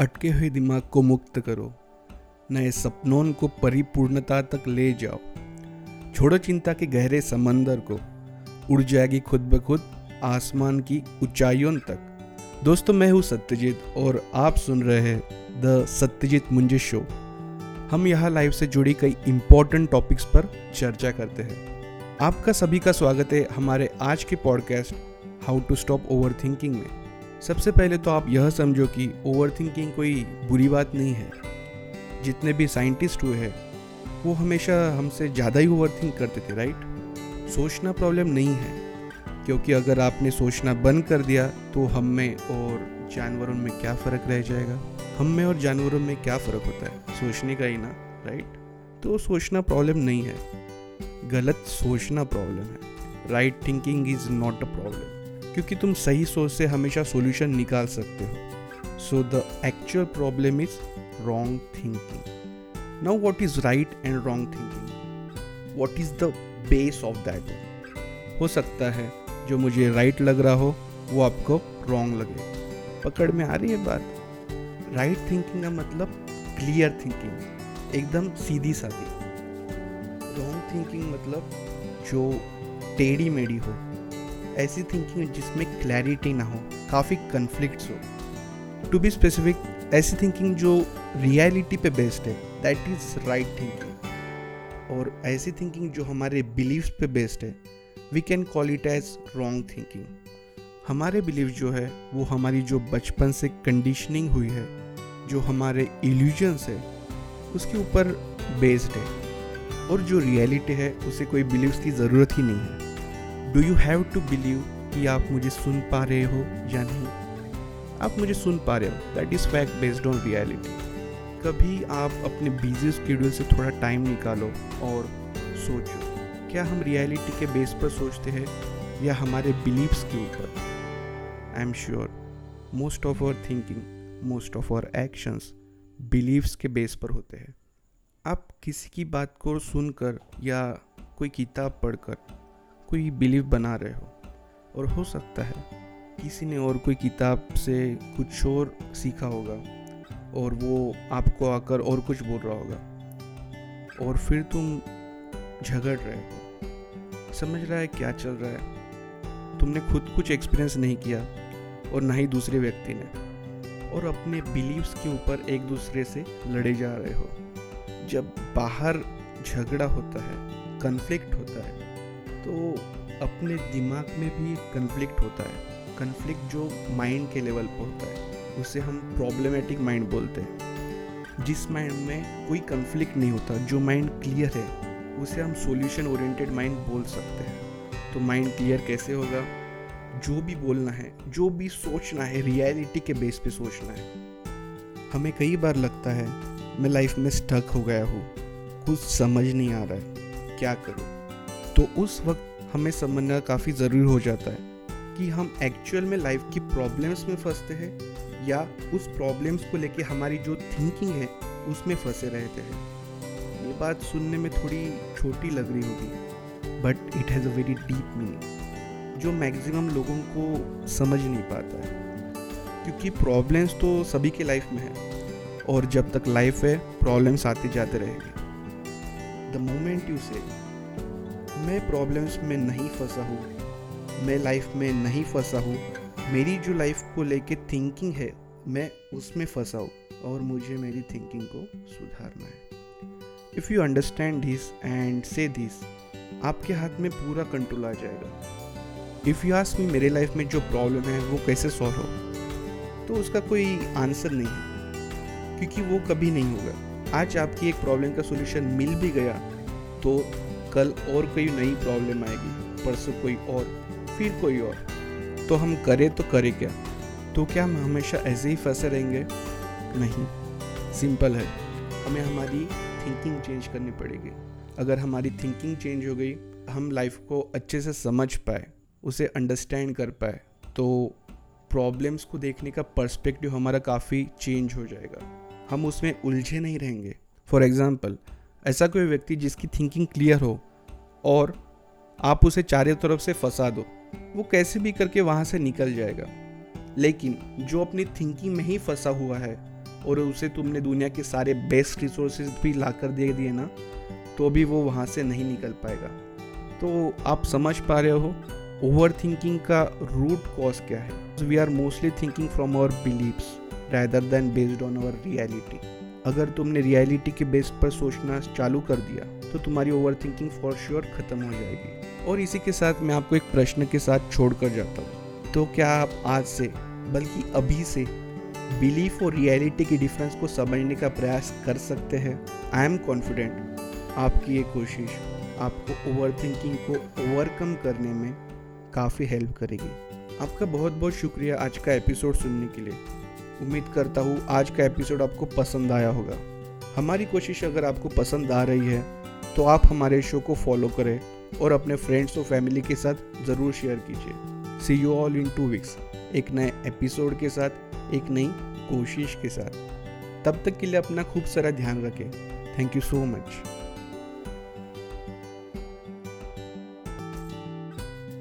अटके हुए दिमाग को मुक्त करो। नए सपनों को परिपूर्णता तक ले जाओ। छोड़ो चिंता के गहरे समंदर को। उड़ जाएगी खुद ब खुद आसमान की ऊंचाइयों तक। दोस्तों, मैं हूँ सत्यजीत और आप सुन रहे हैं द सत्यजीत मुंजे शो। हम यहाँ लाइव से जुड़ी कई इम्पोर्टेंट टॉपिक्स पर चर्चा करते हैं। आपका सभी का स्वागत है हमारे आज के podcast how to stop overthinking में। सबसे पहले तो आप यह समझो कि ओवर थिंकिंग कोई बुरी बात नहीं है। जितने भी साइंटिस्ट हुए हैं, वो हमेशा हमसे ज़्यादा ही ओवर थिंक करते थे राइट सोचना प्रॉब्लम नहीं है, क्योंकि अगर आपने सोचना बंद कर दिया तो हम में और जानवरों में क्या फ़र्क रह जाएगा? हम में और जानवरों में क्या फ़र्क होता है? सोचने का ही ना राइट तो सोचना प्रॉब्लम नहीं है। गलत सोचना प्रॉब्लम है। Right thinking is not a problem क्योंकि तुम सही सोच से हमेशा सॉल्यूशन निकाल सकते हो। So the actual problem is wrong thinking now what is right and wrong thinking what is the base of that हो सकता है जो मुझे राइट right लग रहा हो, वो आपको रॉन्ग लगे। पकड़ में आ रही है बात? राइट थिंकिंग का मतलब क्लियर थिंकिंग एकदम सीधी सादी रॉन्ग थिंकिंग मतलब जो टेढ़ी मेढ़ी हो ऐसी थिंकिंग जिसमें क्लैरिटी ना हो, काफ़ी कन्फ्लिक्ट्स हो। टू बी स्पेसिफिक ऐसी थिंकिंग जो रियलिटी पे बेस्ड है दैट इज़ राइट थिंकिंग और ऐसी थिंकिंग जो हमारे बिलीव्स पे बेस्ड है we can call it as wrong thinking हमारे बिलीव जो है, वो हमारी जो बचपन से कंडीशनिंग हुई है, जो हमारे इल्यूजन्स है, उसके ऊपर बेस्ड है। और जो रियलिटी है, उसे कोई बिलीव्स की ज़रूरत ही नहीं है। Do you have to believe कि आप मुझे सुन पा रहे हो या नहीं? आप मुझे सुन पा रहे हो। That is fact based on reality कभी आप अपने बिज़ी स्केड्यूल से थोड़ा टाइम निकालो और सोचो, क्या हम रियलिटी के बेस पर सोचते हैं या हमारे बिलीव्स के ऊपर? I am sure most of our thinking most of our actions believes के बेस पर होते हैं। आप किसी की बात को सुनकर या कोई किताब पढ़कर कोई बिलीव बना रहे हो? और हो सकता है किसी ने और कोई किताब से कुछ और सीखा होगा और वो आपको आकर और कुछ बोल रहा होगा। और फिर तुम झगड़ रहे हो। समझ रहा है क्या चल रहा है? तुमने खुद कुछ एक्सपीरियंस नहीं किया और ना ही दूसरे व्यक्ति ने। और अपने बिलीव्स के ऊपर एक दूसरे से लड़े जा रहे हो। जब बाहर झगड़ा होता है कन्फ्लिक्ट होता है तो अपने दिमाग में भी एक कन्फ्लिक्ट होता है। कन्फ्लिक्ट जो माइंड के लेवल पर होता है, उसे हम प्रॉब्लमेटिक माइंड बोलते हैं। जिस माइंड में कोई कन्फ्लिक्ट नहीं होता, जो माइंड क्लियर है, उसे हम सॉल्यूशन ओरिएंटेड माइंड बोल सकते हैं। तो माइंड क्लियर कैसे होगा? जो भी बोलना है, जो भी सोचना है रियलिटी के बेस पे सोचना है। हमें कई बार लगता है, मैं लाइफ में स्टक हो गया हूँ, कुछ समझ नहीं आ रहा है, क्या करूँ? तो उस वक्त हमें समझना काफ़ी ज़रूरी हो जाता है कि हम एक्चुअल में लाइफ की प्रॉब्लम्स में फंसते हैं या उस प्रॉब्लम्स को लेके हमारी जो थिंकिंग है, उसमें फंसे रहते हैं। ये बात सुनने में थोड़ी छोटी लग रही होगी but it has a very deep meaning जो मैक्सिमम लोगों को समझ नहीं पाता है। क्योंकि प्रॉब्लम्स तो सभी के लाइफ में है, और जब तक लाइफ है प्रॉब्लम्स आते जाते रहेंगे। द मोमेंट यू से मैं प्रॉब्लम्स में नहीं फंसा हूँ। मैं लाइफ में नहीं फंसा हूँ। मेरी जो लाइफ को लेके थिंकिंग है, मैं उसमें फंसा हूँ और मुझे मेरी थिंकिंग को सुधारना है। If you understand this and say this आपके हाथ में पूरा कंट्रोल आ जाएगा। इफ़ यू आस्क मी मेरे लाइफ में जो प्रॉब्लम है, वो कैसे सॉल्व हो तो उसका कोई आंसर नहीं है, क्योंकि वो कभी नहीं होगा। आज आपकी एक प्रॉब्लम का सोल्यूशन मिल भी गया तो कल और कोई नई प्रॉब्लम आएगी, परसों कोई और, फिर कोई और। तो हम करें तो करें क्या? तो क्या हम हमेशा ऐसे ही फंसे रहेंगे? नहीं। सिंपल है। हमें हमारी थिंकिंग चेंज करनी पड़ेगी। अगर हमारी थिंकिंग चेंज हो गई, हम लाइफ को अच्छे से समझ पाए, उसे अंडरस्टैंड कर पाए तो प्रॉब्लम्स को देखने का पर्सपेक्टिव हमारा काफ़ी चेंज हो जाएगा। हम उसमें उलझे नहीं रहेंगे। फॉर एग्ज़ाम्पल ऐसा कोई व्यक्ति जिसकी थिंकिंग क्लियर हो और आप उसे चारों तरफ़ से फंसा दो, वो कैसे भी करके वहाँ से निकल जाएगा। लेकिन जो अपनी थिंकिंग में ही फंसा हुआ है और उसे तुमने दुनिया के सारे बेस्ट रिसोर्सेज भी ला कर दे दिए ना तो भी वो वहाँ से नहीं निकल पाएगा। तो आप समझ पा रहे हो ओवर थिंकिंग का रूट कॉज क्या है? We are mostly thinking from our believes rather than based on our reality अगर तुमने रियलिटी के बेस पर सोचना चालू कर दिया तो तुम्हारी ओवर थिंकिंग फॉर श्योर खत्म हो जाएगी। और इसी के साथ मैं आपको एक प्रश्न के साथ छोड़ कर जाता हूँ। तो क्या आप आज से, बल्कि अभी से बिलीफ और रियलिटी की डिफरेंस को समझने का प्रयास कर सकते हैं? आई एम कॉन्फिडेंट आपकी ये कोशिश, आपको ओवर थिंकिंग को ओवरकम करने में काफ़ी हेल्प करेगी। आपका बहुत बहुत शुक्रिया आज का एपिसोड सुनने के लिए। उम्मीद करता हूँ आज का एपिसोड आपको पसंद आया होगा। हमारी कोशिश अगर आपको पसंद आ रही है तो आप हमारे शो को फॉलो करें और अपने फ्रेंड्स और फैमिली के साथ ज़रूर शेयर कीजिए। See you all in two weeks एक नए एपिसोड के साथ, एक नई कोशिश के साथ। तब तक के लिए अपना खूब सारा ध्यान रखें। Thank you so much